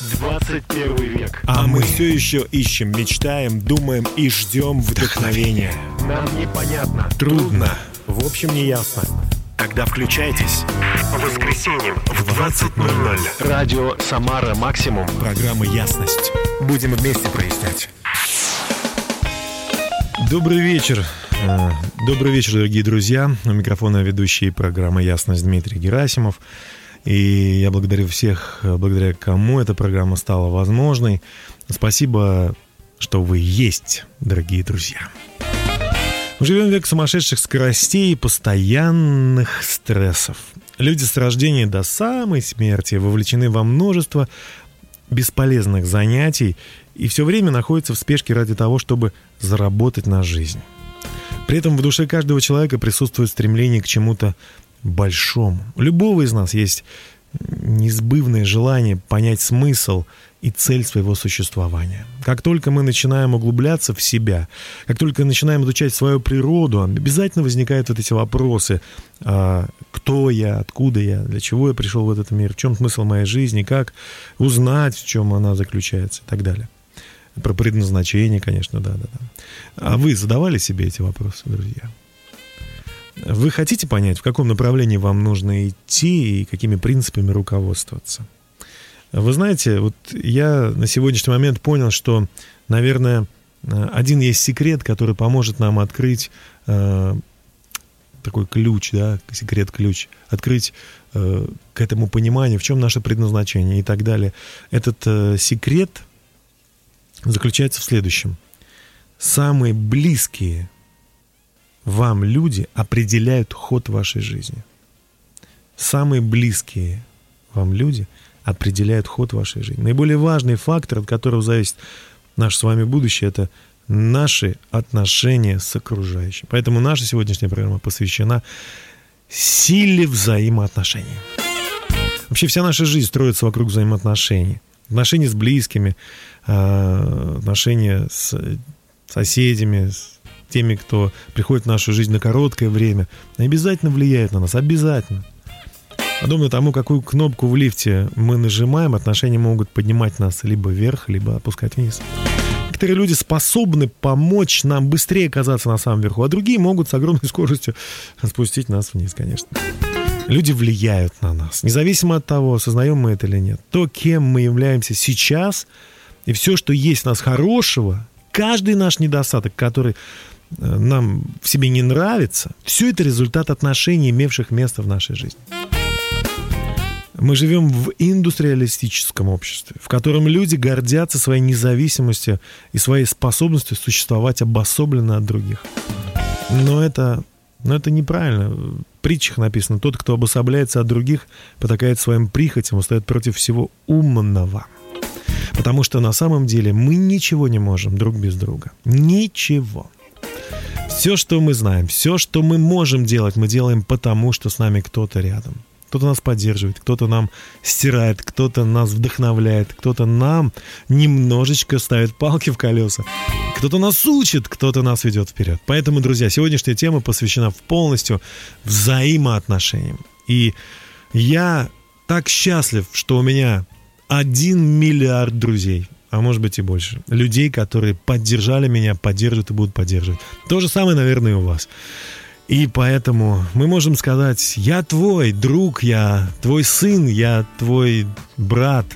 21 век. А мы все еще ищем, мечтаем, думаем и ждем вдохновения. Нам непонятно. Трудно. В общем, не ясно. Тогда включайтесь. По воскресеньям в 20.00. Радио «Самара Максимум». Программа «Ясность». Будем вместе прояснять. Добрый вечер. Э, добрый вечер, дорогие друзья. У микрофона ведущий программы «Ясность» Дмитрий Герасимов. И я благодарю всех, благодаря кому эта программа стала возможной. Спасибо, что вы есть, дорогие друзья. Мы живем в век сумасшедших скоростей и постоянных стрессов. Люди с рождения до самой смерти вовлечены во множество бесполезных занятий и все время находятся в спешке ради того, чтобы заработать на жизнь. При этом в душе каждого человека присутствует стремление к чему-то большому. У любого из нас есть неизбывное желание понять смысл и цель своего существования. Как только мы начинаем углубляться в себя, как только начинаем изучать свою природу, обязательно возникают вот эти вопросы. А, кто я, откуда я, для чего я пришел в этот мир, в чем смысл моей жизни, как узнать, в чем она заключается и так далее. Про предназначение, конечно, да-да-да. А вы задавали себе эти вопросы, друзья? Вы хотите понять, в каком направлении вам нужно идти и какими принципами руководствоваться? Вы знаете, вот я на сегодняшний момент понял, что, наверное, один есть секрет, который поможет нам открыть э, такой ключ, да, секрет-ключ, открыть э, к этому пониманию, в чем наше предназначение и так далее. Этот э, секрет заключается в следующем. Самые близкие вам люди определяют ход вашей жизни. Самые близкие вам люди определяют ход вашей жизни. Наиболее важный фактор, от которого зависит наше с вами будущее, это наши отношения с окружающим. Поэтому наша сегодняшняя программа посвящена силе взаимоотношений. Вообще вся наша жизнь строится вокруг взаимоотношений. Отношения с близкими, а, отношения с соседями, с теми, кто приходит в нашу жизнь на короткое время, обязательно влияет на нас, обязательно. Подобно тому, какую кнопку в лифте мы нажимаем, отношения могут поднимать нас либо вверх, либо опускать вниз. Некоторые люди способны помочь нам быстрее оказаться на самом верху, а другие могут с огромной скоростью спустить нас вниз, конечно. Люди влияют на нас, независимо от того, осознаем мы это или нет. То, кем мы являемся сейчас, и все, что есть в нас хорошего, каждый наш недостаток, который нам в себе не нравится, все это результат отношений, имевших место в нашей жизни. Мы живем в индустриалистическом обществе, в котором люди гордятся своей независимостью и своей способностью существовать обособленно от других. Но это, но это неправильно. В притчах написано, тот, кто обособляется от других, потакает своим прихотям, устает против всего умного. Потому что на самом деле мы ничего не можем друг без друга. Ничего. Все, что мы знаем, все, что мы можем делать, мы делаем потому, что с нами кто-то рядом. Кто-то нас поддерживает, кто-то нам стирает, кто-то нас вдохновляет, кто-то нам немножечко ставит палки в колеса, кто-то нас учит, кто-то нас ведет вперед. Поэтому, друзья, сегодняшняя тема посвящена полностью взаимоотношениям. И я так счастлив, что у меня один миллиард друзей а может быть и больше. Людей, которые поддержали меня, поддерживают и будут поддерживать. То же самое, наверное, и у вас. И поэтому мы можем сказать, я твой друг, я твой сын, я твой брат,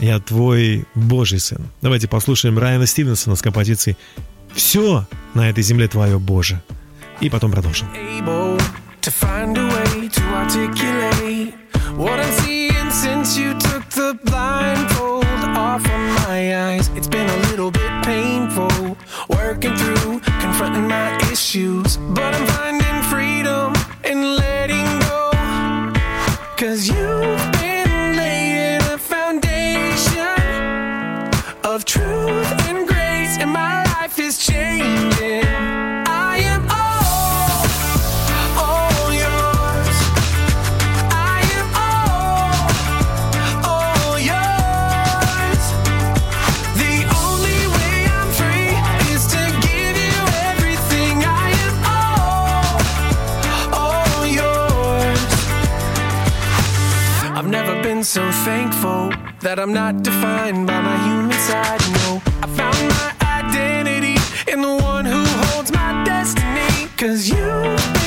я твой Божий сын. Давайте послушаем Райана Стивенсона с композицией «Все на этой земле твое, Боже». И потом продолжим. What I'm seeing since you took the blindfold off of my eyes. It's been a little bit painful working through, confronting my issues. But I'm finding freedom in letting go. Cause you've been laying a foundation of truth and grace, and my life is changing. That I'm not defined by my human side. No, I found my identity in the one who holds my destiny. Cause you've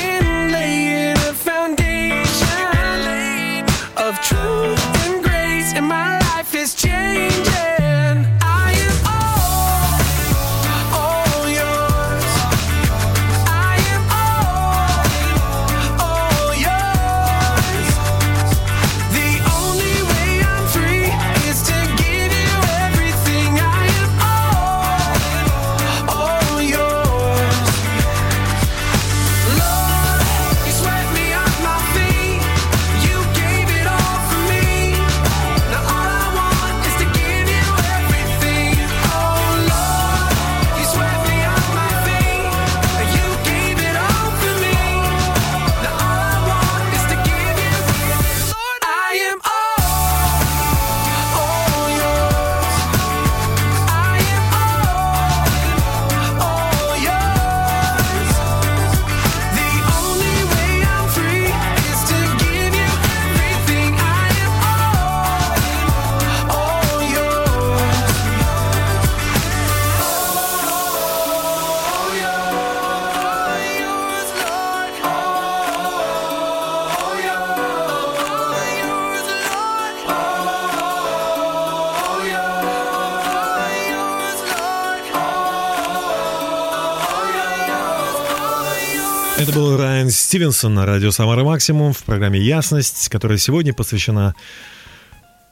Стивенсон на радио «Самара Максимум» в программе «Ясность», которая сегодня посвящена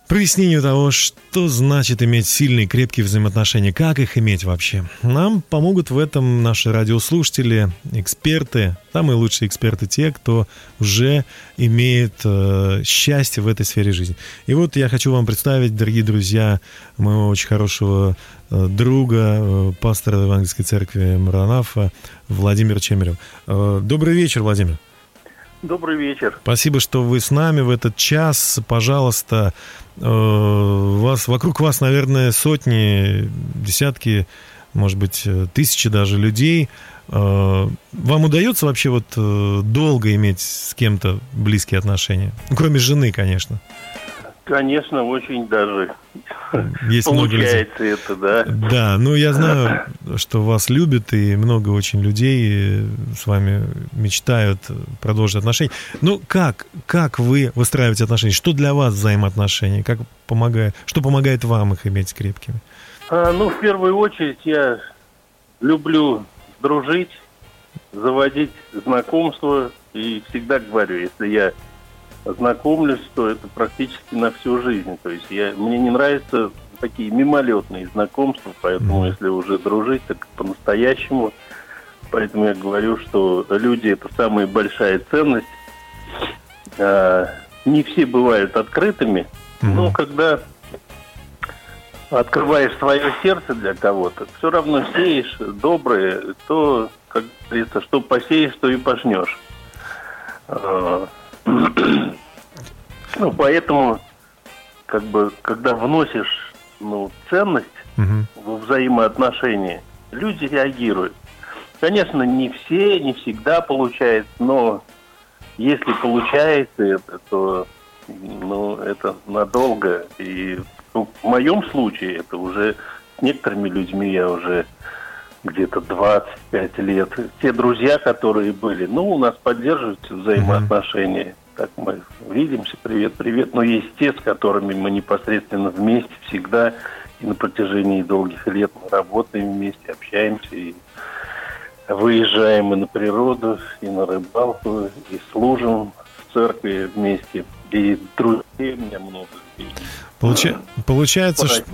прояснению того, что значит иметь сильные, крепкие взаимоотношения, как их иметь вообще. Нам помогут в этом наши радиослушатели, эксперты, самые лучшие эксперты те, кто уже имеет э, счастье в этой сфере жизни. И вот я хочу вам представить, дорогие друзья, моего очень хорошего э, друга, э, пастора Евангельской церкви Маранафа Владимир Чемерев. Э, добрый вечер, Владимир. Добрый вечер. Спасибо, что вы с нами в этот час. Пожалуйста, э, вас, вокруг вас, наверное, сотни, десятки, может быть, э, тысячи даже людей. Э, Вам удается вообще вот э, долго иметь с кем-то близкие отношения? Ну, кроме жены, конечно. Конечно, очень даже Есть много людей. получается это, да. Да, ну я знаю, что вас любят, и много очень людей э, с вами мечтают продолжить отношения. Ну, как, как вы выстраиваете отношения? Что для вас взаимоотношения? Как помогает, что помогает вам их иметь крепкими? А, ну, в первую очередь я люблю дружить, заводить знакомства и всегда говорю, если я знакомлюсь, то это практически на всю жизнь. То есть я, мне не нравятся такие мимолетные знакомства, поэтому Мгм. если уже дружить, так по-настоящему. Поэтому я говорю, что люди это самая большая ценность. А, не все бывают открытыми, Мгм. но когда открываешь свое сердце для кого-то, все равно сеешь доброе, то, как говорится, что посеешь, то и пожнешь. Ну, поэтому, как бы, когда вносишь ну, ценность Мгм. во взаимоотношения, люди реагируют. Конечно, не все, не всегда получается, но если получается это, то ну, это надолго. И ну, в моем случае это уже с некоторыми людьми я уже где-то 25 лет. Те друзья, которые были, ну, у нас поддерживаются взаимоотношения. Так мы видимся, привет, привет. Но есть те, с которыми мы непосредственно вместе всегда и на протяжении долгих лет мы работаем вместе, общаемся и выезжаем и на природу, и на рыбалку, и служим в церкви вместе. И друзей у меня много. И Получа- Получается, по что...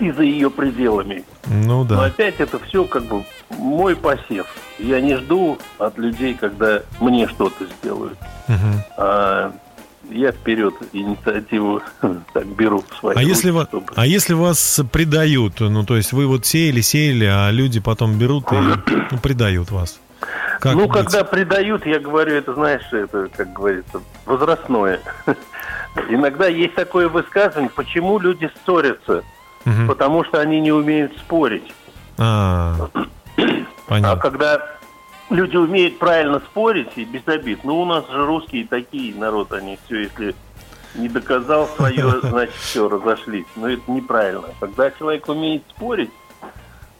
и за ее пределами. Ну Но да. опять это все как бы мой посев. Я не жду от людей, когда мне что-то сделают. Мгм. А я вперед инициативу так беру в свои А если, руки, вас, чтобы- а если вас предают, ну то есть вы вот сеяли, сеяли, а люди потом берут и ну, предают вас? Как ну, быть? когда предают, я говорю, это, знаешь, это, как говорится, возрастное. Иногда есть такое высказывание, почему люди ссорятся, угу. потому что они не умеют спорить. А, а когда люди умеют правильно спорить и без обид, ну у нас же русские такие народ, они все, если не доказал свое, значит все, разошлись. Но это неправильно. Когда человек умеет спорить,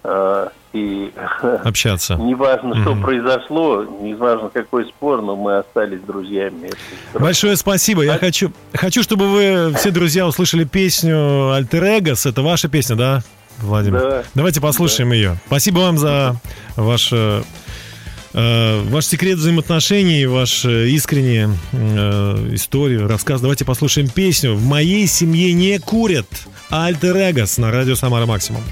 а, и общаться. Неважно, что mm-hmm. произошло, неважно, какой спор, но мы остались друзьями. Большое спасибо. Я а- хочу, хочу, чтобы вы все друзья услышали песню Альтерегас. Это ваша песня, да, Владимир? Да. Давайте послушаем да. ее. Спасибо вам за ваше э, э, ваш секрет взаимоотношений, ваш э, искренние э, историю, рассказ. Давайте послушаем песню. В моей семье не курят. Альтер Эгос на радио Самара Максимум.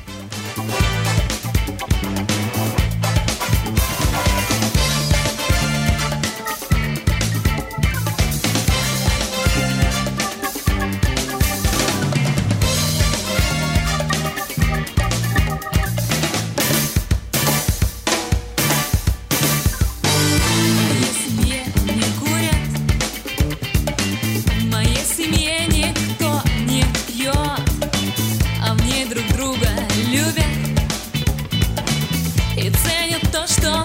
друг друга любят и ценят то, что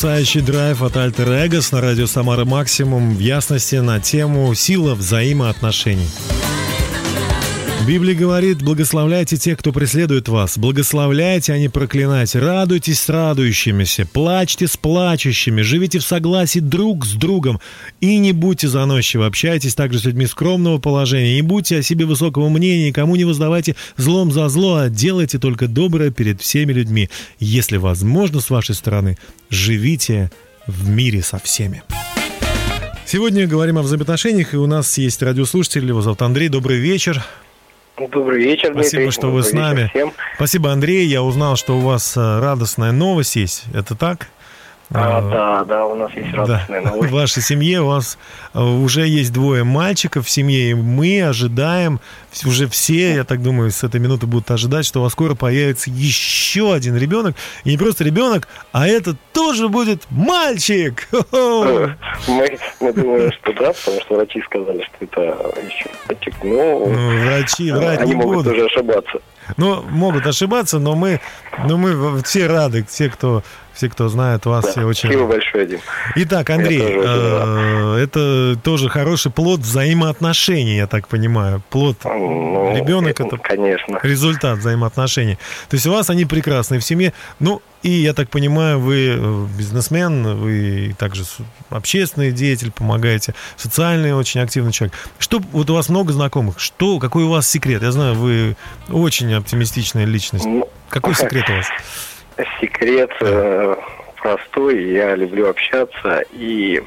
потрясающий драйв от Альтер Эгос на радио Самара Максимум в ясности на тему «Сила взаимоотношений». Библия говорит, благословляйте тех, кто преследует вас. Благословляйте, а не проклинайте. Радуйтесь с радующимися. Плачьте с плачущими. Живите в согласии друг с другом. И не будьте заносчивы. Общайтесь также с людьми скромного положения. Не будьте о себе высокого мнения. Никому не воздавайте злом за зло, а делайте только доброе перед всеми людьми. Если возможно с вашей стороны, живите в мире со всеми. Сегодня говорим о взаимоотношениях, и у нас есть радиослушатель, его зовут Андрей. Добрый вечер. Добрый вечер, Спасибо, Дмитрий. что вы с Добрый нами. Всем. Спасибо, Андрей. Я узнал, что у вас э, радостная новость есть. Это так? А, А, да, да, у нас есть радостная да. новость. В вашей семье у вас э, уже есть двое мальчиков в семье, и мы ожидаем, уже все, я так думаю, с этой минуты будут ожидать, что у вас скоро появится еще один ребенок. И не просто ребенок, а это тоже будет мальчик! Мы, мы думаем, что да, потому что врачи сказали, что это еще. Но Ну, врачи врать они не могут будут. тоже ошибаться. Ну, могут ошибаться, но мы, но мы все рады, все, кто, все, кто знает вас, Да. все очень Спасибо рады. большое, Дим. Итак, Андрей, тоже э, это тоже хороший плод взаимоотношений, я так понимаю. Плод Ну, ребенок это Конечно. результат взаимоотношений. То есть у вас они прекрасные в семье. Ну, и я так понимаю, вы э, бизнесмен, вы также общественный деятель, помогаете, социальный очень активный человек. Что, вот у вас много знакомых, что, какой у вас секрет? Я знаю, вы очень оптимистичная личность. Ну, Какой секрет у вас? Секрет э, простой. Я люблю общаться и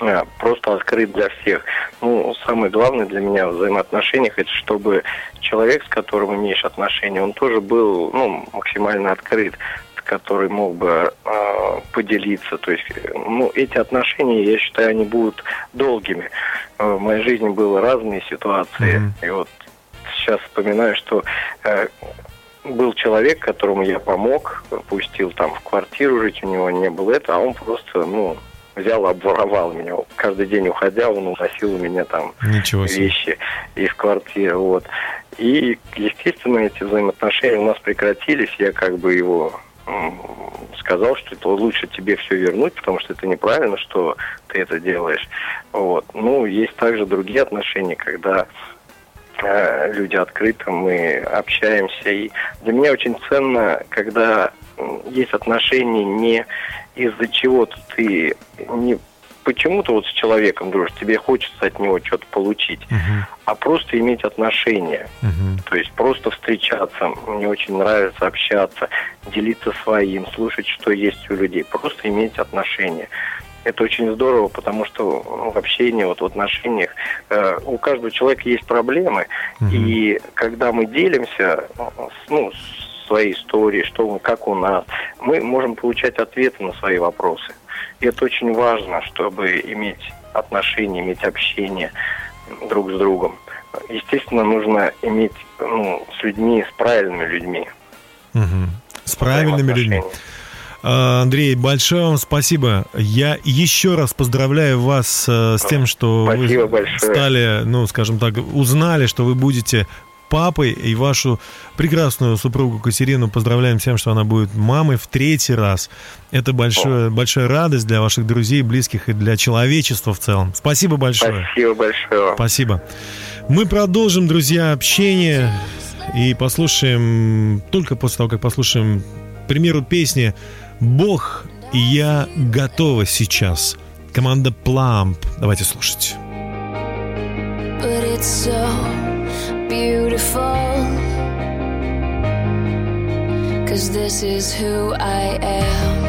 э, просто открыт для всех. Ну, самое главное для меня в взаимоотношениях, это чтобы человек, с которым имеешь отношения, он тоже был ну, максимально открыт который мог бы э, поделиться. То есть, ну, эти отношения, я считаю, они будут долгими. Э, в моей жизни были разные ситуации. Мгм. И вот сейчас вспоминаю, что э, был человек, которому я помог, пустил там в квартиру жить, у него не было это, а он просто, ну, взял, обворовал меня. Каждый день уходя, он уносил у меня там Ничего себе. вещи из квартиры, вот. И, естественно, эти взаимоотношения у нас прекратились, я как бы его сказал, что это лучше тебе все вернуть, потому что это неправильно, что ты это делаешь. Вот. Ну, есть также другие отношения, когда э, люди открыто, мы общаемся. И для меня очень ценно, когда есть отношения не из-за чего-то ты не почему-то вот с человеком дружишь, тебе хочется от него что-то получить, Мгм, а просто иметь отношения. мгм. То есть просто встречаться, мне очень нравится общаться, делиться своим, слушать, что есть у людей, просто иметь отношения. Это очень здорово, потому что ну, в общении, вот в отношениях э, у каждого человека есть проблемы, Мгм. и когда мы делимся с- ну, своей историей, что мы- как у нас, мы можем получать ответы на свои вопросы. И это очень важно, чтобы иметь отношения, иметь общение друг с другом. Естественно, нужно иметь ну, с людьми, с правильными людьми. Мгм. С правильными людьми. А, Андрей, большое вам спасибо. Я еще раз поздравляю вас э, с тем, что Спасибо вы большое. стали, ну, скажем так, узнали, что вы будете папой, и вашу прекрасную супругу Катерину поздравляем с тем, что она будет мамой в третий раз. Это большое, большая радость для ваших друзей, близких и для человечества в целом. Спасибо большое. Спасибо большое. Спасибо. Мы продолжим, друзья, общение и послушаем, только после того, как послушаем, к примеру, песни «Бог и я готова сейчас». Команда Пламп. Давайте слушать. but it's so beautiful. Cause this is who I am.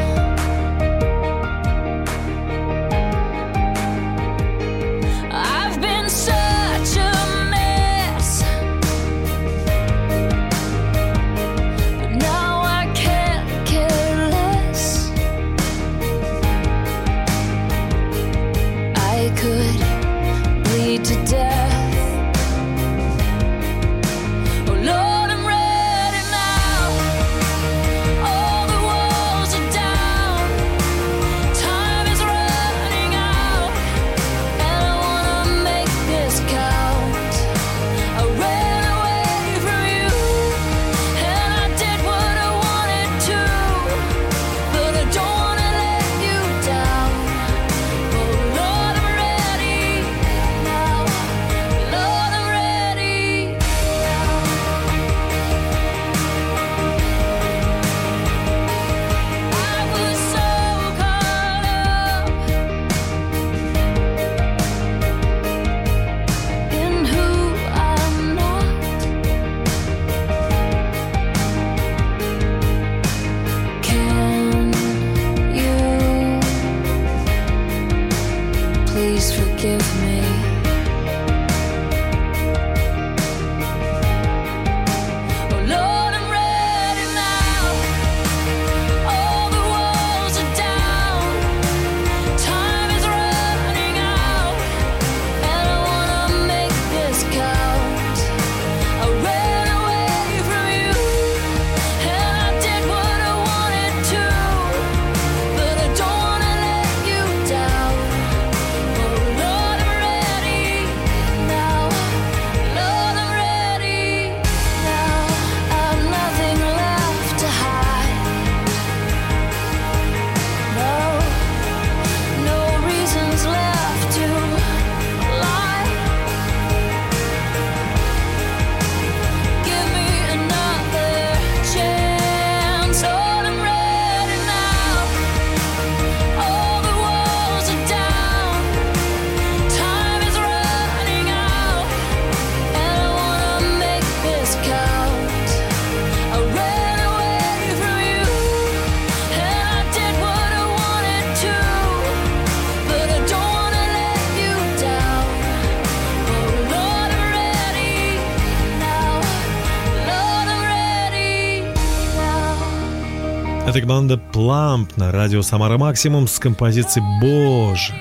Это команда Пламп на радио Самара Максимум с композицией «Боже».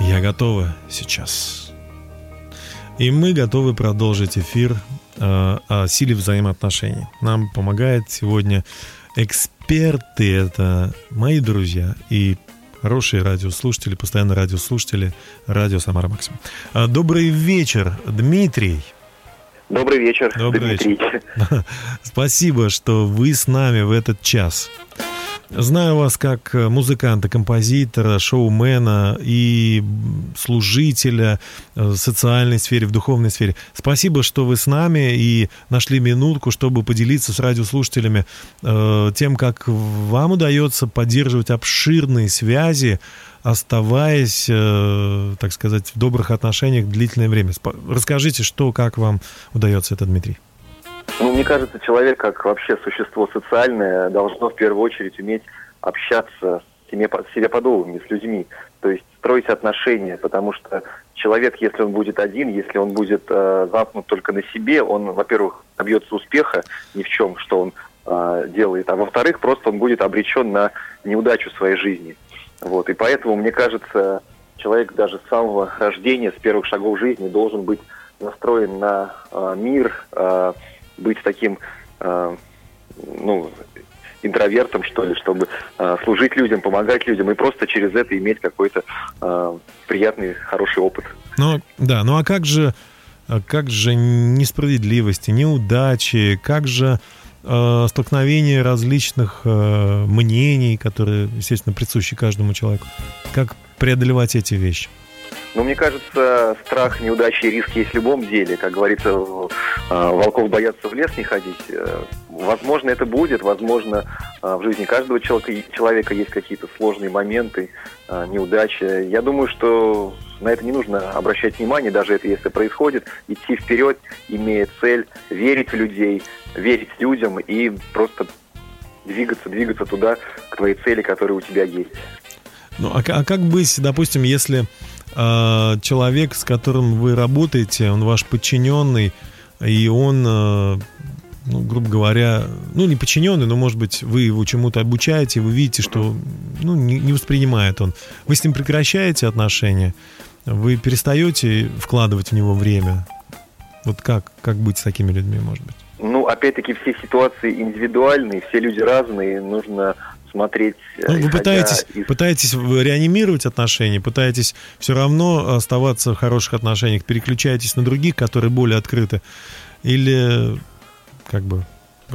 Я готова сейчас. И мы готовы продолжить эфир э, о силе взаимоотношений. Нам помогает сегодня эксперты, это мои друзья и хорошие радиослушатели, постоянно радиослушатели радио Самара Максимум. А, Добрый вечер, Дмитрий. Добрый вечер, Добрый Дмитрий. Спасибо, что вы с нами в этот час. Знаю вас как музыканта, композитора, шоумена и служителя э, в социальной сфере, в духовной сфере. Спасибо, что вы с нами и нашли минутку, чтобы поделиться с радиослушателями э, тем, как вам удается поддерживать обширные связи, оставаясь, э, так сказать, в добрых отношениях длительное время. Расскажите, что, как вам удается это, Дмитрий? Ну, мне кажется, человек, как вообще существо социальное, должно в первую очередь уметь общаться с себе, с себе подобными, с людьми. То есть строить отношения, потому что человек, если он будет один, если он будет э, замкнут только на себе, он, во-первых, добьется успеха ни в чем, что он э, делает, а во-вторых, просто он будет обречен на неудачу своей жизни. Вот. И поэтому, мне кажется, человек даже с самого рождения, с первых шагов жизни должен быть настроен на э, мир, э, быть таким, э, ну, интровертом, что ли, чтобы э, служить людям, помогать людям и просто через это иметь какой-то э, приятный, хороший опыт. Ну, да, ну а как же, как же несправедливости, неудачи, как же э, столкновение различных э, мнений, которые, естественно, присущи каждому человеку? Как преодолевать эти вещи? Но мне кажется, страх, неудачи и риски есть в любом деле. Как говорится, э, волков боятся в лес не ходить. Э, Возможно, это будет, возможно, э, в жизни каждого человека, человека есть какие-то сложные моменты, неудачи. Я думаю, что на это не нужно обращать внимание, даже это если происходит, идти вперед, имея цель, верить в людей, верить людям и просто двигаться, двигаться туда, к твоей цели, которая у тебя есть. Ну, а, а как быть, допустим, если э, человек, с которым вы работаете, он ваш подчиненный, и он, э, ну, грубо говоря, ну, не подчиненный, но, может быть, вы его чему-то обучаете, вы видите, что, ну, не, не воспринимает он. Вы с ним прекращаете отношения, вы перестаете вкладывать в него время. Вот как, как быть с такими людьми, может быть? Ну, опять-таки, все ситуации индивидуальные, все люди разные, нужно смотреть... э, Ну, вы пытаетесь, из- пытаетесь реанимировать отношения, пытаетесь все равно оставаться в хороших отношениях, переключаетесь на других, которые более открыты, или как бы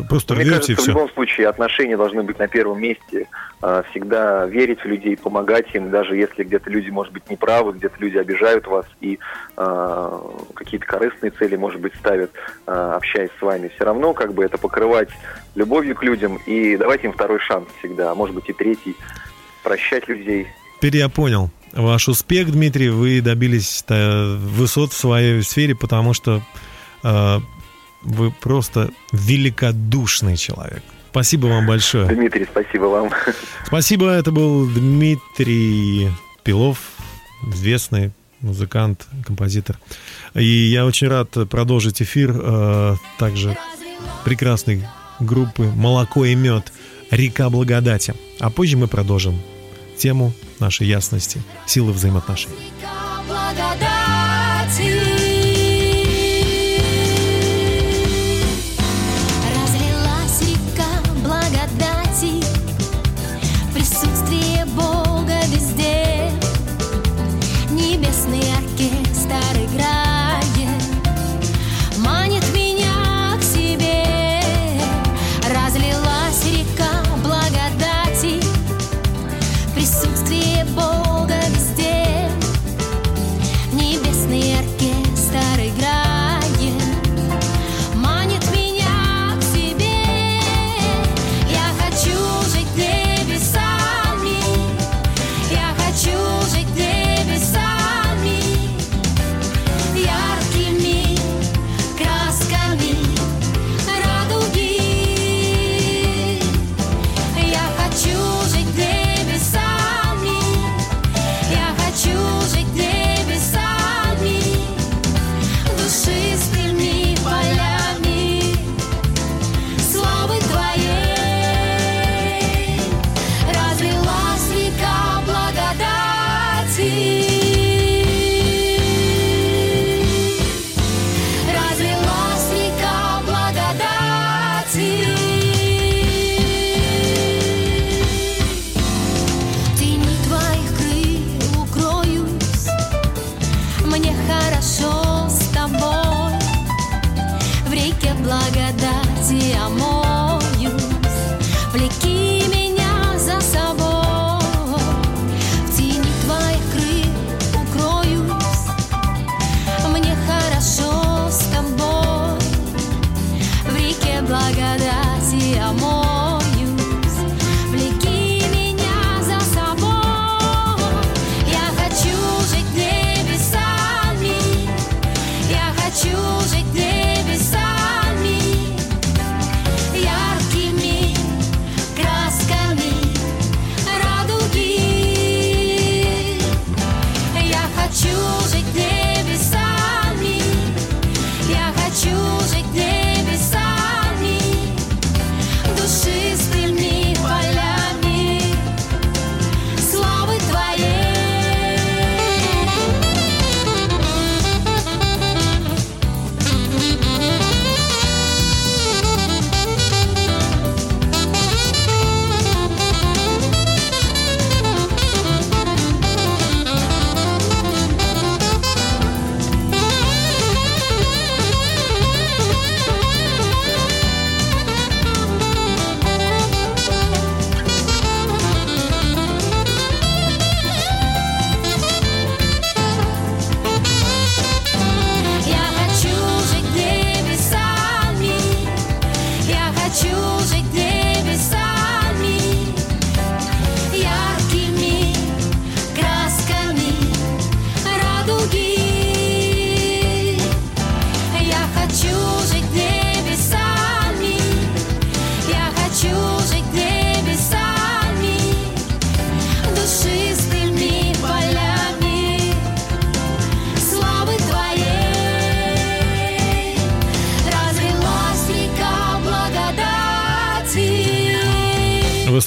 просто Мне кажется, и в все. любом случае отношения должны быть на первом месте. А, Всегда верить в людей, помогать им, даже если где-то люди, может быть, неправы, где-то люди обижают вас и а, какие-то корыстные цели, может быть, ставят, а, общаясь с вами. Все равно как бы это покрывать любовью к людям и давать им второй шанс всегда, а может быть и третий. Прощать людей. Теперь я понял. Ваш успех, Дмитрий, вы добились э, высот в своей сфере, потому что э, вы просто великодушный человек. Спасибо вам большое. Дмитрий, спасибо вам. Спасибо, это был Дмитрий Пилов, известный музыкант, композитор. И я очень рад продолжить эфир э, также прекрасной группы «Молоко и мед» «Река благодати». А позже мы продолжим тему нашей ясности, силы взаимоотношений. Река благодати.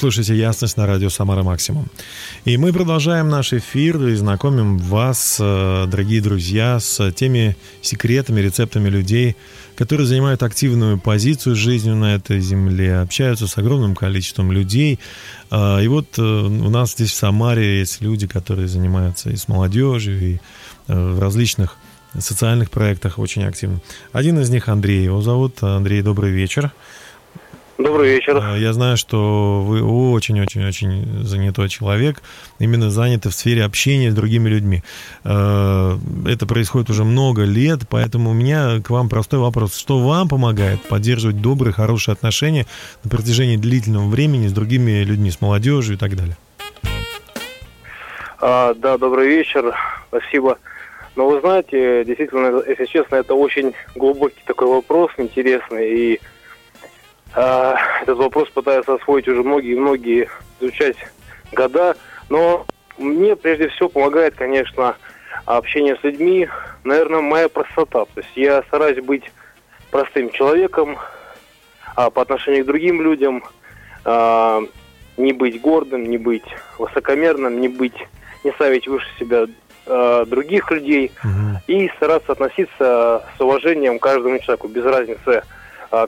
Слушаете «Ясность» на радио «Самара Максимум». И мы продолжаем наш эфир и знакомим вас, э, дорогие друзья, с теми секретами, рецептами людей, которые занимают активную позицию жизнью на этой земле, общаются с огромным количеством людей. А, И вот э, у нас здесь в Самаре есть люди, которые занимаются и с молодежью, и э, в различных социальных проектах очень активно. Один из них Андрей. Его зовут Андрей. Добрый вечер. Э, Я знаю, что вы очень-очень-очень занятой человек, именно заняты в сфере общения с другими людьми. Э, Это происходит уже много лет, поэтому у меня к вам простой вопрос. Что вам помогает поддерживать добрые, хорошие отношения на протяжении длительного времени с другими людьми, с молодежью и так далее? А, да, добрый вечер. Спасибо. Но вы знаете, действительно, если честно, это очень глубокий такой вопрос, интересный. И а, этот вопрос пытаются освоить уже многие-многие изучать года. Но мне прежде всего помогает, конечно, общение с людьми, наверное, моя простота. То есть я стараюсь быть простым человеком а, по отношению к другим людям, а, не быть гордым, не быть высокомерным, не быть, не ставить выше себя а, других людей Мгм. и стараться относиться с уважением к каждому человеку, без разницы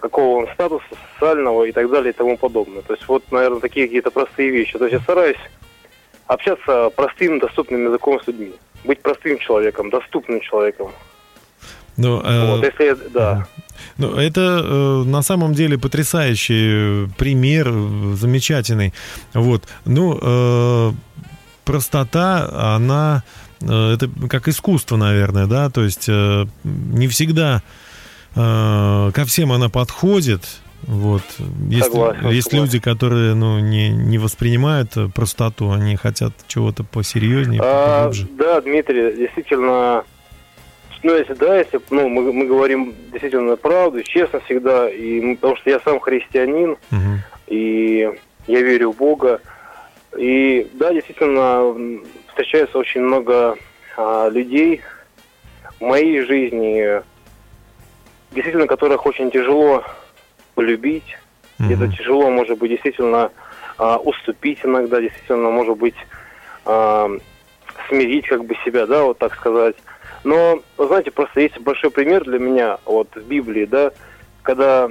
какого он статуса, социального и так далее и тому подобное. То есть вот, наверное, такие какие-то простые вещи. То есть я стараюсь общаться простым, доступным языком с людьми. Быть простым человеком, доступным человеком. Ну, э, Вот, если да. Ну, это э, на самом деле потрясающий пример, замечательный. Вот. Ну, э, простота, она э, это как искусство, наверное, да, то есть э, не всегда э, ко всем она подходит. Вот. Есть, Согласен, есть согласен. люди, которые ну, не, не воспринимают э, простоту, они хотят чего-то посерьезнее, А, поглубже. да, Дмитрий, действительно, ну, если да, если ну, мы, мы говорим действительно правду, честно всегда, и, потому что я сам христианин, Мгм. и я верю в Бога. И да, действительно, встречается очень много а, людей в моей жизни, действительно, которых очень тяжело полюбить, где-то Мгм. тяжело, может быть, действительно а, уступить иногда, действительно, может быть, а, смирить как бы себя, да, вот так сказать. Но, вы знаете, просто есть большой пример для меня вот в Библии, да, когда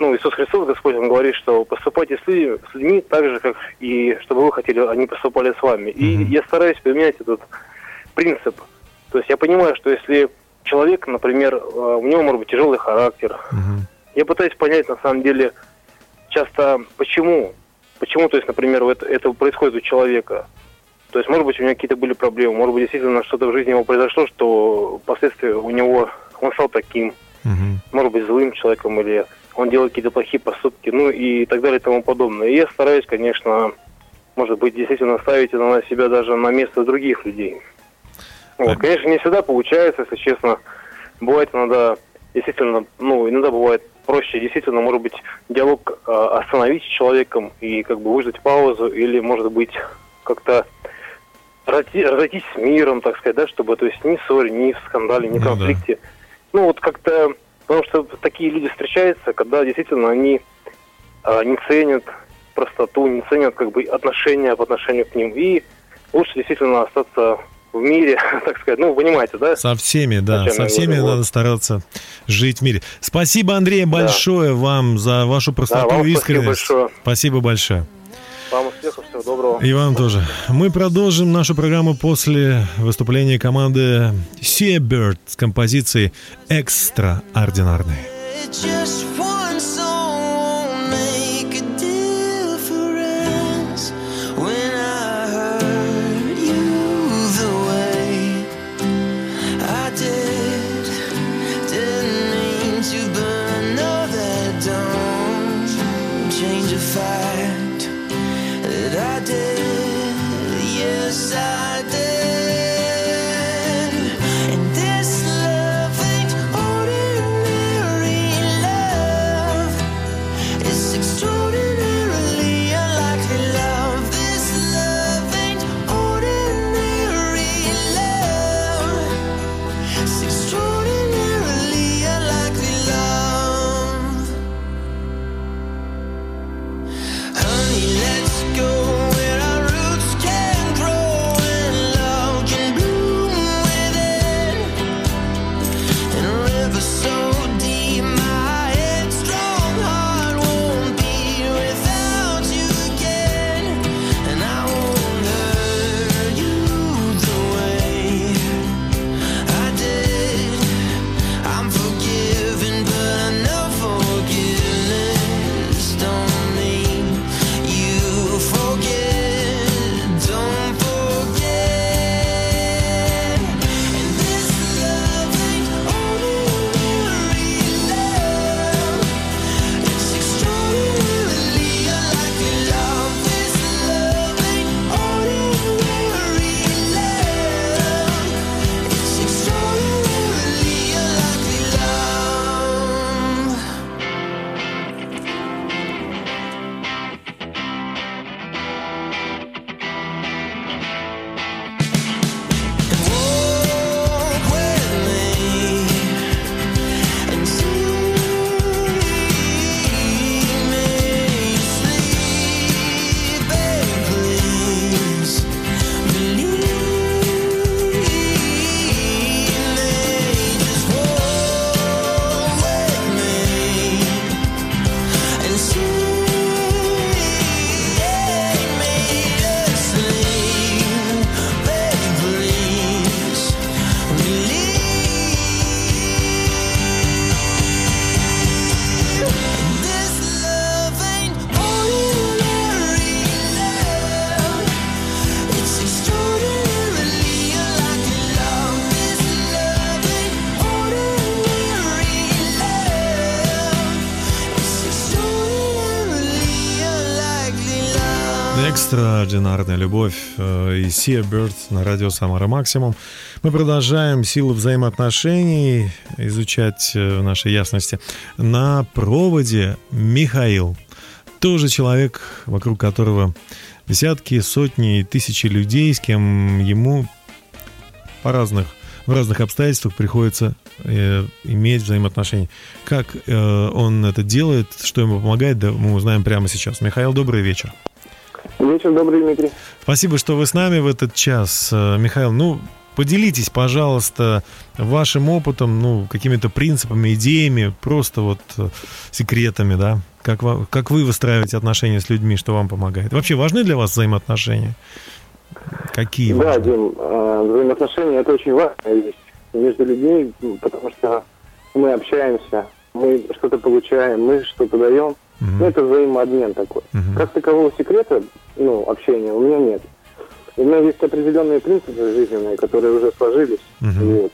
ну, Иисус Христос, Господь, Он говорит, что поступайте с людьми, с людьми так же, как и чтобы вы хотели, они поступали с вами. И Мгм. я стараюсь применять этот принцип. То есть я понимаю, что если человек, например, э, у него может быть тяжелый характер, Мгм. я пытаюсь понять, на самом деле, часто почему. Почему, то есть, например, это, это происходит у человека. То есть, может быть, у него какие-то были проблемы, может быть, действительно что-то в жизни его произошло, что впоследствии у него он стал таким, Мгм. может быть, злым человеком, или он делает какие-то плохие поступки, ну и так далее и тому подобное. И я стараюсь, конечно, может быть, действительно ставить на себя даже на место других людей. Вот, Так. конечно, не всегда получается, если честно. Бывает иногда, действительно, ну, иногда бывает проще, действительно, может быть, диалог э, остановить с человеком и как бы выждать паузу, или, может быть, как-то разойти- разойтись с миром, так сказать, да, чтобы, то есть, ни в ссоре, ни в скандале, ни в Ну да. конфликте. Ну, вот как-то, потому что такие люди встречаются, когда действительно они а, не ценят простоту, не ценят как бы отношения по отношению к ним. И лучше действительно остаться в мире, так сказать. Ну, вы понимаете, да? Со всеми, да, со всеми говорю, надо вот. стараться жить в мире. Спасибо, Андрей, большое вам за вашу простоту вам и спасибо искренность. большое. Спасибо большое. Вам успехов, всего доброго. И вам тоже. Мы продолжим нашу программу после выступления команды Seabird с композицией «Экстраординарный». Утро, одинарная любовь э, и Seabird на радио Самара Максимум. Мы продолжаем силу взаимоотношений изучать э, в нашей ясности. На проводе Михаил. Тоже человек, вокруг которого десятки, сотни и тысячи людей, с кем ему по разных, в разных обстоятельствах приходится э, иметь взаимоотношения. Как э, он это делает, что ему помогает, да, мы узнаем прямо сейчас. Михаил, добрый вечер. Вечер добрый, Дмитрий. Спасибо, что вы с нами в этот час. Э, Михаил, ну, поделитесь, пожалуйста, вашим опытом, ну, какими-то принципами, идеями, просто вот э, секретами, да? Как, ва- как вы выстраиваете отношения с людьми, что вам помогает? Вообще важны для вас взаимоотношения? Какие Да, важны? Дим, э, взаимоотношения это очень важная вещь между людьми, м, потому что мы общаемся, мы что-то получаем, мы что-то даем. Мгм. Ну, это взаимообмен такой. Мгм. Как такового секрета, ну, общения у меня нет. У меня есть определенные принципы жизненные, которые уже сложились. Мгм. Вот.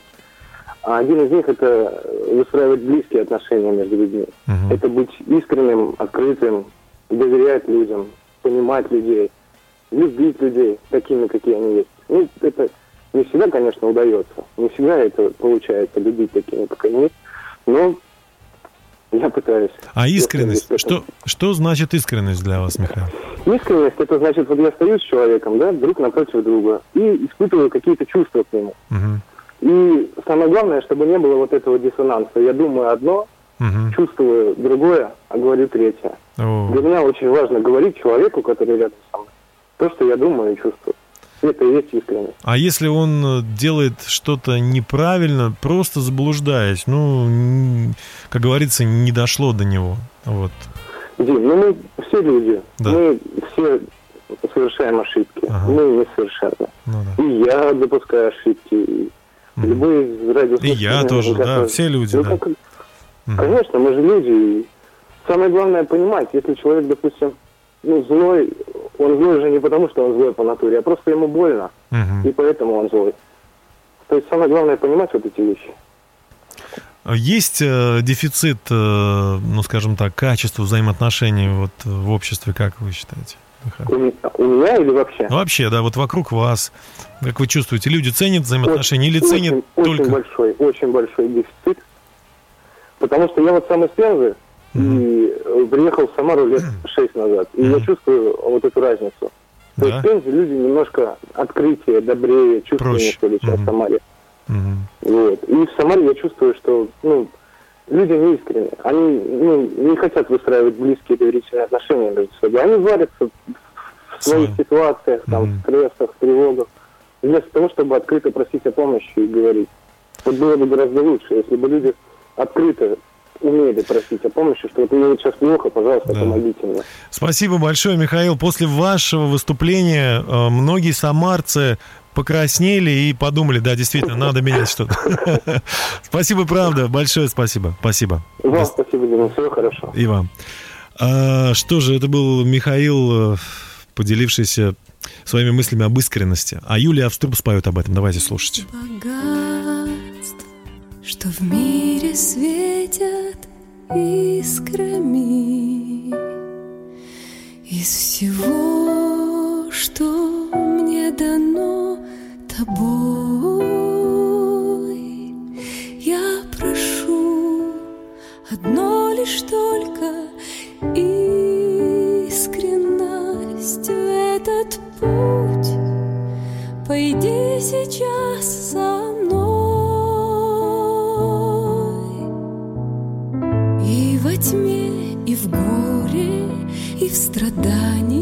А один из них это выстраивать близкие отношения между людьми. Мгм. Это быть искренним, открытым, доверять людям, понимать людей, любить людей такими, какие они есть. Ну, это не всегда, конечно, удается. Не всегда это получается любить такими, как они есть. Но я пытаюсь. А искренность? Что, что значит искренность для вас, Михаил? Искренность это значит, вот я стою с человеком, да, друг напротив друга, и испытываю какие-то чувства к нему. Мгм. И самое главное, чтобы не было вот этого диссонанса. Я думаю одно, Мгм. чувствую другое, а говорю третье. О, Для меня очень важно говорить человеку, который рядом со мной, то, что я думаю и чувствую. Это и есть искренность. А если он э, делает что-то неправильно, просто заблуждаясь, ну, как говорится, не дошло до него. Вот. Дим, ну мы все люди, Да. мы все совершаем ошибки, Ага. мы несовершенны. Ну да. И я допускаю ошибки, и Мгм. любой из радиослушателей... И я тоже, да, наверняка- все люди, Ну, да. как- Мгм. Конечно, мы же люди. И самое главное понимать, если человек, допустим, ну, злой, он злой уже не потому, что он злой по натуре, а просто ему больно, Мгм. и поэтому он злой. То есть самое главное понимать вот эти вещи. Есть э, дефицит, э, ну, скажем так, качества взаимоотношений вот в обществе, как вы считаете? Михаил? У, у меня или вообще? Ну, Вообще, да, вот вокруг вас, как вы чувствуете, люди ценят взаимоотношения или ценят очень, только... Очень большой, очень большой дефицит. Потому что я вот сам из Пензы и э, приехал в Самару лет шесть назад. И я чувствую вот эту разницу. То есть в Пензе люди немножко открытие, добрее, чувственнее, что ли, чем в Самаре. Вот. И в Самаре я чувствую, что ну, люди не искренне. Они ну, не хотят выстраивать близкие доверительные отношения между собой. Они варятся в своих ситуациях, там, Мгм. стрессах, тревогах, вместо того, чтобы открыто просить о помощи и говорить. Вот было бы гораздо лучше, если бы люди открыто умели просить о помощи, что вот мне вот сейчас плохо, пожалуйста, Да. помогите мне. Спасибо большое, Михаил. После вашего выступления э, многие самарцы покраснели и подумали, да, действительно, надо менять что-то. Спасибо, правда, большое спасибо. Спасибо. Вам спасибо, Дима, всего хорошо. И вам. А, что же, это был Михаил, э, поделившийся своими мыслями об искренности. А Юлия Авструб споет об этом. Давайте слушать. Что в мире светят искрами. Из всего, что мне дано тобой, я прошу одно лишь только искренность в этот путь. Пойди сейчас в страданиях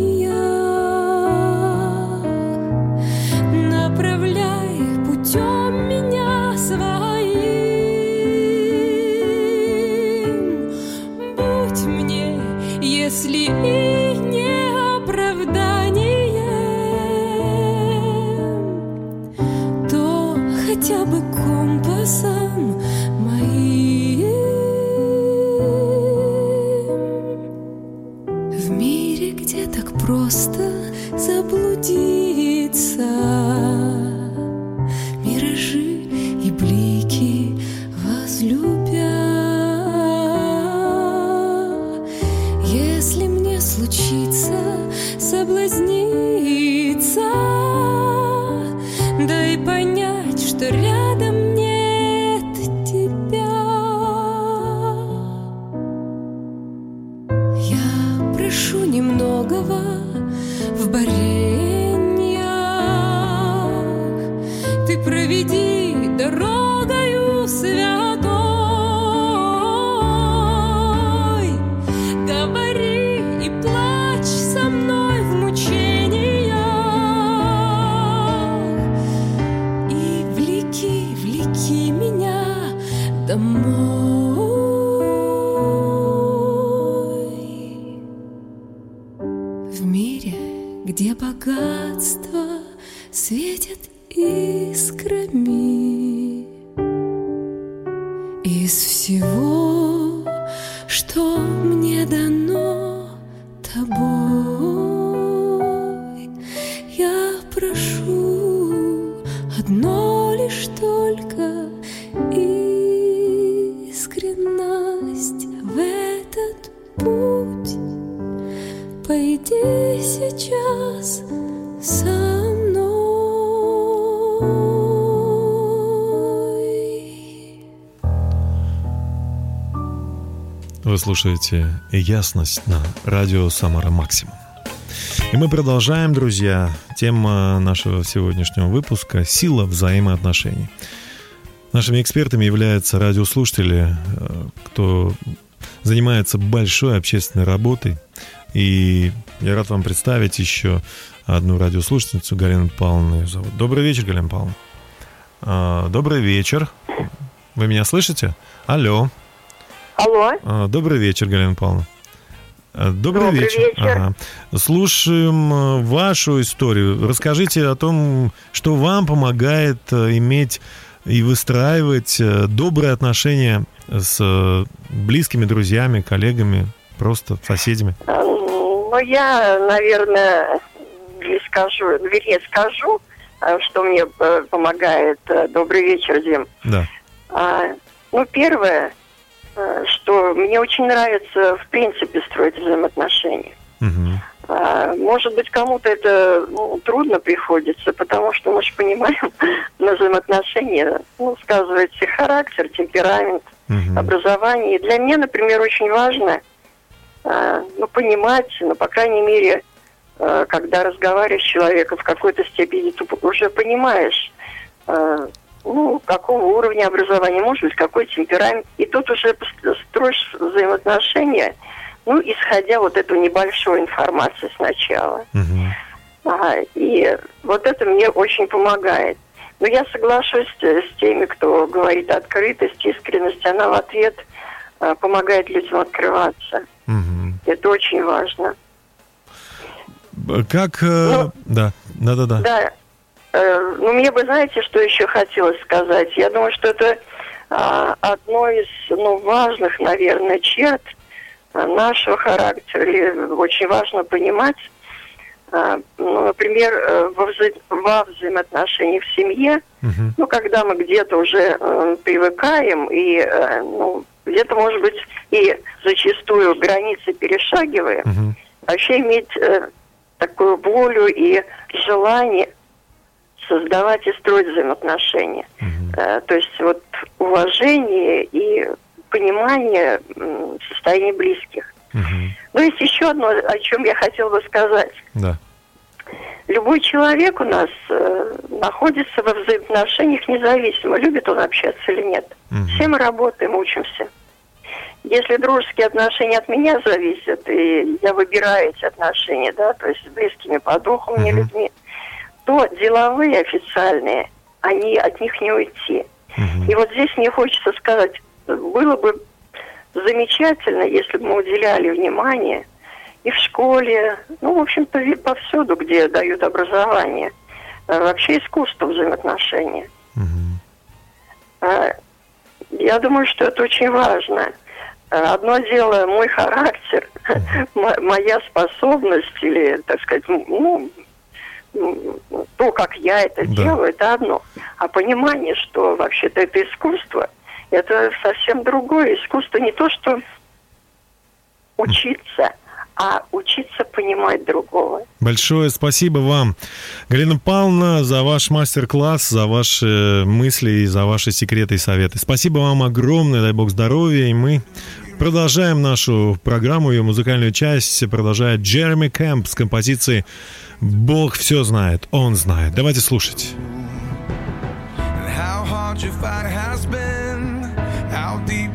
слушаете «Ясность» на радио «Самара Максимум». И мы продолжаем, друзья. Тема нашего сегодняшнего выпуска – сила взаимоотношений. Нашими экспертами являются радиослушатели, э, кто занимается большой общественной работой. И я рад вам представить еще одну радиослушательницу, Галину Павловну ее зовут. Добрый вечер, Галина Павловна. А, Добрый вечер. Вы меня слышите? Алло. Алло, А, Добрый вечер, Галина Павловна. А, Добрый, Добрый вечер. вечер. Ага. Слушаем э, вашу историю. Расскажите о том, что вам помогает э, иметь и выстраивать э, добрые отношения с близкими друзьями, коллегами, просто соседями. Ну я, наверное, не скажу, вернее скажу, что мне помогает. Добрый вечер, Дим. Да. А, ну, первое, что мне очень нравится, в принципе, строить взаимоотношения. А, Может быть, кому-то это ну, трудно приходится, потому что мы же понимаем, на взаимоотношения ну, сказывается характер, темперамент, Мгм. образование. И для меня, например, очень важно а, ну, понимать, ну, по крайней мере, а, когда разговариваешь с человеком, в какой-то степени ты уже понимаешь, ну, какого уровня образования, может быть, какой темперамент. И тут уже строишь взаимоотношения, ну, исходя вот эту небольшой информации сначала. Мгм. Ага, и вот это мне очень помогает. Но я соглашусь с, теми, кто говорит открытость, искренность, она в ответ э, помогает людям открываться. Мгм. Это очень важно. Как... э, Ну, Да, да-да-да. Да, э, ну мне бы, знаете, что еще хотелось сказать? Я думаю, что это а, одно из ну, важных, наверное, черт а, нашего характера. Или очень важно понимать, а, ну, например, э, во, вза- во взаимоотношениях в семье, Мгм. ну, когда мы где-то уже э, привыкаем и, э, ну, где-то, может быть, и зачастую границы перешагиваем, Мгм. вообще иметь э, такую волю и желание создавать и строить взаимоотношения. Э, то есть вот уважение и понимание состояния близких. Мгм. Но есть еще одно, о чем я хотела бы сказать. Да. Любой человек у нас э, находится во взаимоотношениях независимо, любит он общаться или нет. Мгм. Все мы работаем, учимся. Если дружеские отношения от меня зависят, и я выбираю эти отношения, да, то есть с близкими по духу мне Мгм. людьми, то деловые, официальные, они от них не уйти. Мгм. И вот здесь мне хочется сказать, было бы замечательно, если бы мы уделяли внимание и в школе, ну, в общем-то, ви- повсюду, где дают образование, э, вообще искусство взаимоотношения. Э, Я думаю, что это очень важно. Э, Одно дело мой характер, мо- моя способность или, так сказать, ну, то, как я это Да. делаю, это одно. А понимание, что вообще-то это искусство, это совсем другое. Искусство не то, что учиться, а учиться понимать другого. Большое спасибо вам, Галина Павловна, за ваш мастер-класс, за ваши мысли и за ваши секреты и советы. Спасибо вам огромное, дай бог здоровья, и мы продолжаем нашу программу, ее музыкальную часть продолжает Джереми Кэмп с композицией «Бог все знает, Он знает». Давайте слушать. how deep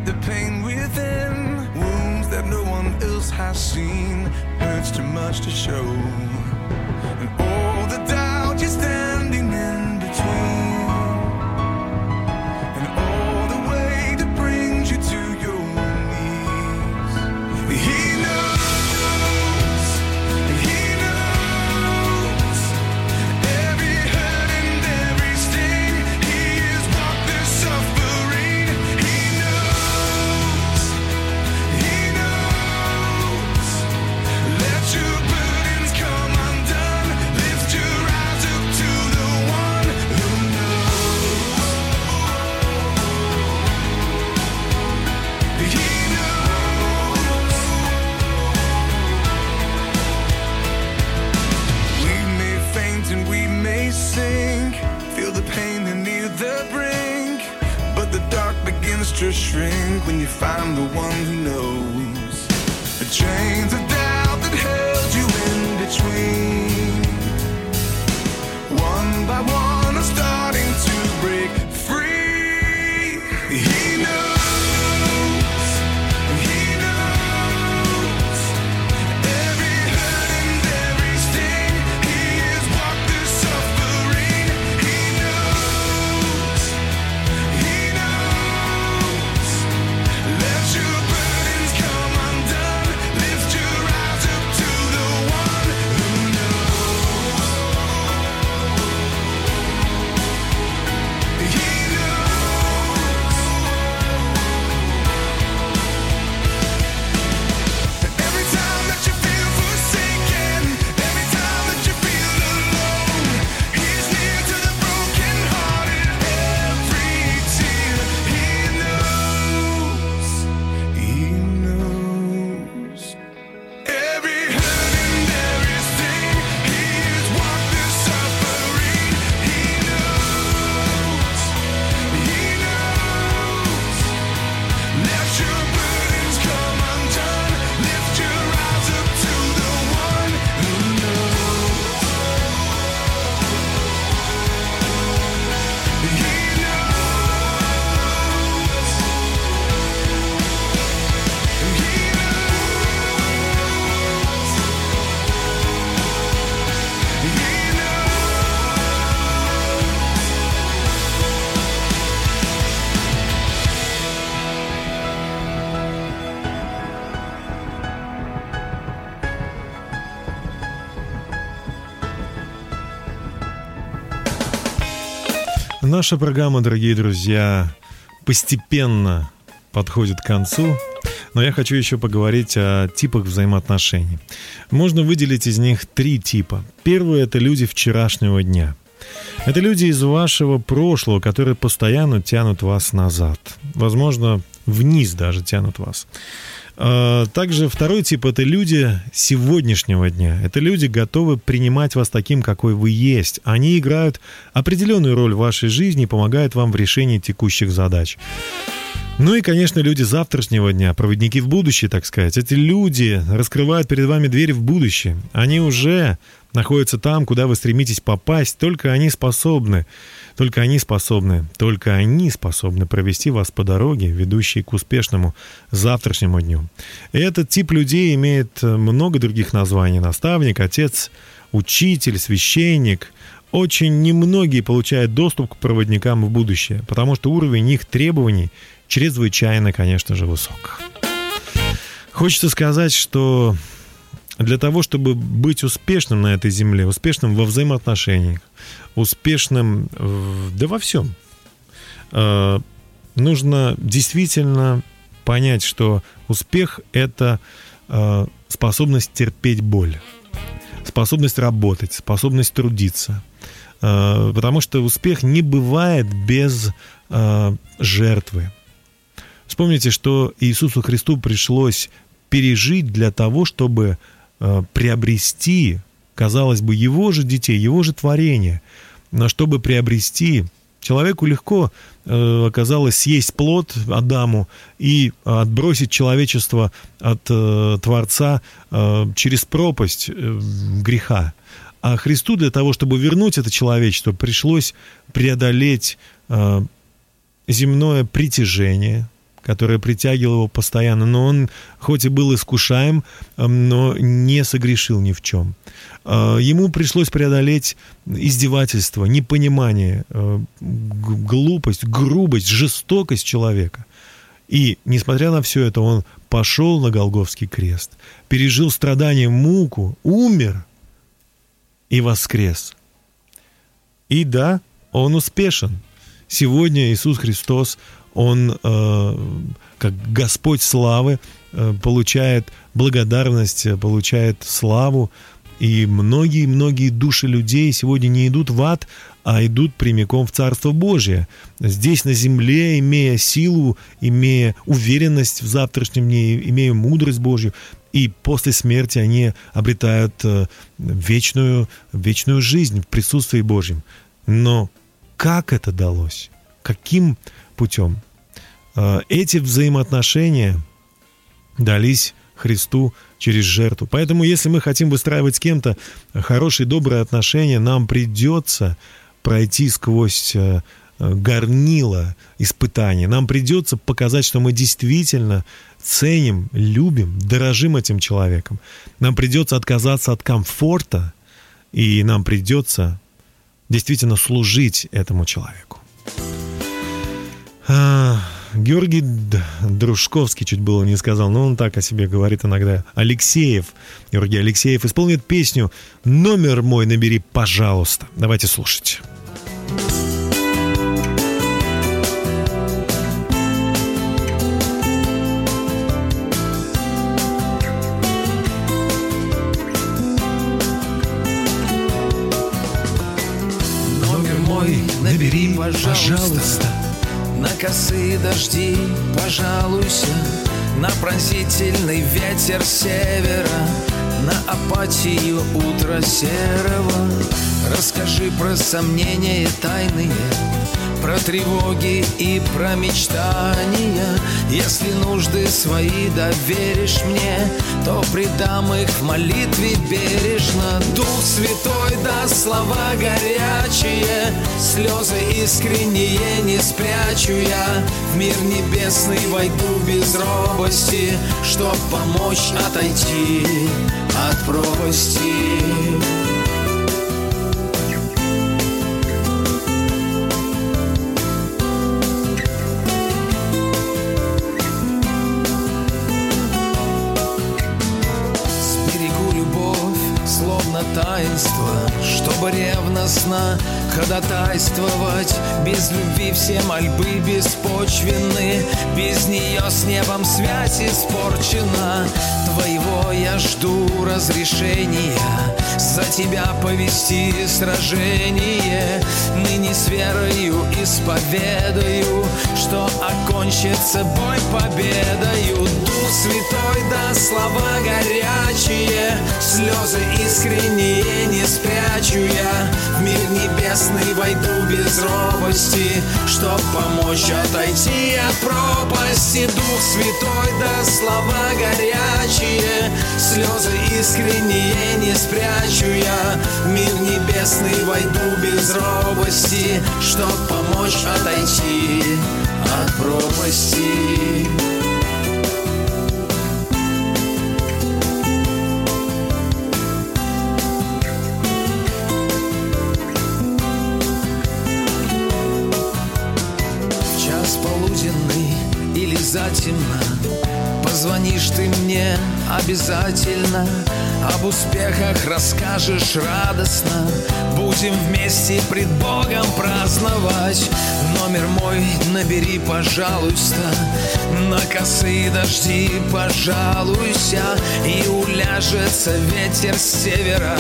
Наша программа, дорогие друзья, постепенно подходит к концу. Но я хочу еще поговорить о типах взаимоотношений. Можно выделить из них три типа. Первый – это люди вчерашнего дня. Это люди из вашего прошлого, которые постоянно тянут вас назад. Возможно, вниз даже тянут вас. А, Также второй тип – это люди сегодняшнего дня. Это люди, готовы принимать вас таким, какой вы есть. Они играют определенную роль в вашей жизни и помогают вам в решении текущих задач. Ну и, конечно, люди завтрашнего дня, проводники в будущее, так сказать. Эти люди раскрывают перед вами двери в будущее. Они уже находятся там, куда вы стремитесь попасть. Только они способны, только они способны, только они способны провести вас по дороге, ведущей к успешному завтрашнему дню. И этот тип людей имеет много других названий. Наставник, отец, учитель, священник – очень немногие получают доступ к проводникам в будущее, потому что уровень их требований чрезвычайно, конечно же, высок. Хочется сказать, что для того, чтобы быть успешным на этой земле, успешным во взаимоотношениях, успешным да во всем, э, нужно действительно понять, что успех – это э, способность терпеть боль, способность работать, способность трудиться. Э, Потому что успех не бывает без жертвы. Вспомните, что Иисусу Христу пришлось пережить для того, чтобы приобрести, казалось бы, его же детей, его же творение. Но чтобы приобрести, человеку легко э, оказалось съесть плод Адаму и отбросить человечество от э, Творца э, через пропасть э, греха. А Христу для того, чтобы вернуть это человечество, пришлось преодолеть э, земное притяжение, которое притягивало его постоянно. Но он, хоть и был искушаем, э, но не согрешил ни в чем. Э, Ему пришлось преодолеть издевательство, непонимание, э, глупость, грубость, жестокость человека. И, несмотря на все это, он пошел на Голговский крест, пережил страдания, муку, умер и воскрес. И да, он успешен. Сегодня Иисус Христос, Он э, как Господь славы э, получает благодарность, получает славу. И многие-многие души людей сегодня не идут в ад, а идут прямиком в Царство Божие. Здесь на земле, имея силу, имея уверенность в завтрашнем дне, имея мудрость Божью, и после смерти они обретают э, вечную, вечную жизнь в присутствии Божьем. Но как это далось? Каким путем? Э, Эти взаимоотношения дались Христу через жертву. Поэтому, если мы хотим выстраивать с кем-то хорошие, добрые отношения, нам придется пройти сквозь э, горнило испытаний. Нам придется показать, что мы действительно ценим, любим, дорожим этим человеком. Нам придется отказаться от комфорта, и нам придется действительно служить этому человеку. Георгий Дружковский чуть было не сказал, но он так о себе говорит иногда. Алексеев, Георгий Алексеев исполнит песню «Номер мой набери, пожалуйста». Давайте слушать. Номер мой набери, пожалуйста. На косые дожди пожалуйся, на пронзительный ветер севера, на апатию утра серого. Расскажи про сомнения тайные, про тревоги и про мечтания. Если нужды свои доверишь мне, то предам их в молитве бережно. Дух Святой даст слова горячие, слезы искренние не спрячу я. В мир небесный войду без робости, чтоб помочь отойти от пропасти. таинство, Чтобы ревностно ходатайствовать. Без любви все мольбы беспочвенны, без нее с небом связь испорчена. Твоего я жду разрешения, за тебя повести сражение. Ныне с верою исповедаю, что окончится бой победою. Дух Святой даст слова горячие, слезы искренние не спрячу я. В мир небесный войду без робости, чтоб помочь отойти от пропасти. Дух Святой даст слова горячие, слезы искренние не спрячу я. В мир небесный войду без робости, чтоб помочь отойти от пропасти. Или затемно Позвонишь ты мне обязательно. Об успехах расскажешь радостно. Будем вместе пред Богом праздновать. Номер мой набери, пожалуйста. На косые дожди пожалуйся. И уляжется ветер с севера.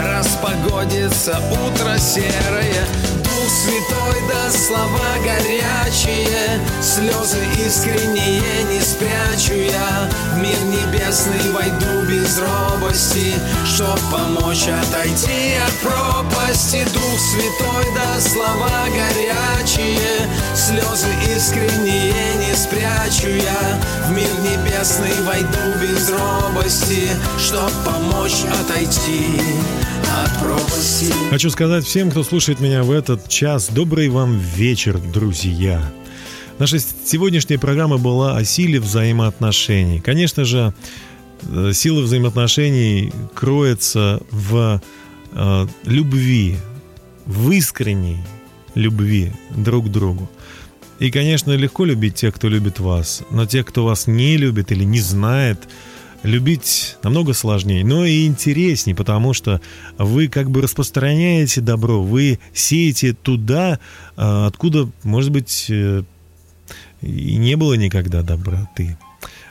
Распогодится утро серое Дух Святой, да слова горячие, слезы искренние не спрячу я. В мир небесный войду без робости, чтоб помочь отойти от пропасти. Дух Святой, да слова горячие, слезы искренние не спрячу я. В мир небесный войду без робости, чтоб помочь отойти. Хочу сказать всем, кто слушает меня в этот час, добрый вам вечер, друзья. Наша сегодняшняя программа была о силе взаимоотношений. Конечно же, э, сила взаимоотношений кроется в э, любви, в искренней любви друг к другу. И, конечно, легко любить тех, кто любит вас, но тех, кто вас не любит или не знает, любить намного сложнее, но и интереснее, потому что вы как бы распространяете добро, вы сеете туда, а, откуда, может быть, э, и не было никогда доброты.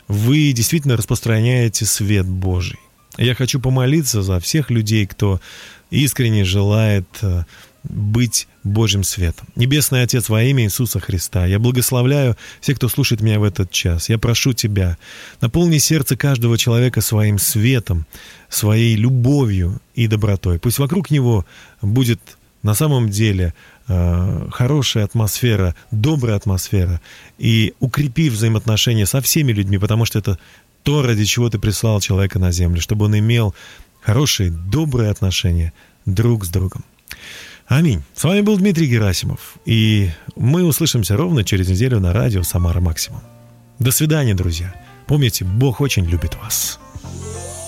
Вы действительно распространяете свет Божий. Я хочу помолиться за всех людей, кто искренне желает э, быть Божьим светом. Небесный Отец, во имя Иисуса Христа, я благословляю всех, кто слушает меня в этот час. Я прошу Тебя, наполни сердце каждого человека своим светом, своей любовью и добротой. Пусть вокруг него будет на самом деле э, хорошая атмосфера, добрая атмосфера, и укрепи взаимоотношения со всеми людьми, потому что это то, ради чего ты прислал человека на землю, чтобы он имел хорошие, добрые отношения друг с другом. Аминь. С вами был Дмитрий Герасимов, и мы услышимся ровно через неделю на радио «Самара Максимум». До свидания, друзья. Помните, Бог очень любит вас.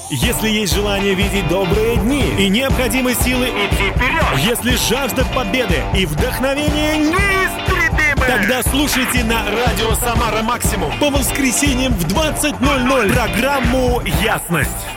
Если есть желание видеть добрые дни и необходимы силы идти вперед, если жажда победы и вдохновение неистребимы, тогда слушайте на радио Самара Максимум по воскресеньям в 20.00 программу «Ясность».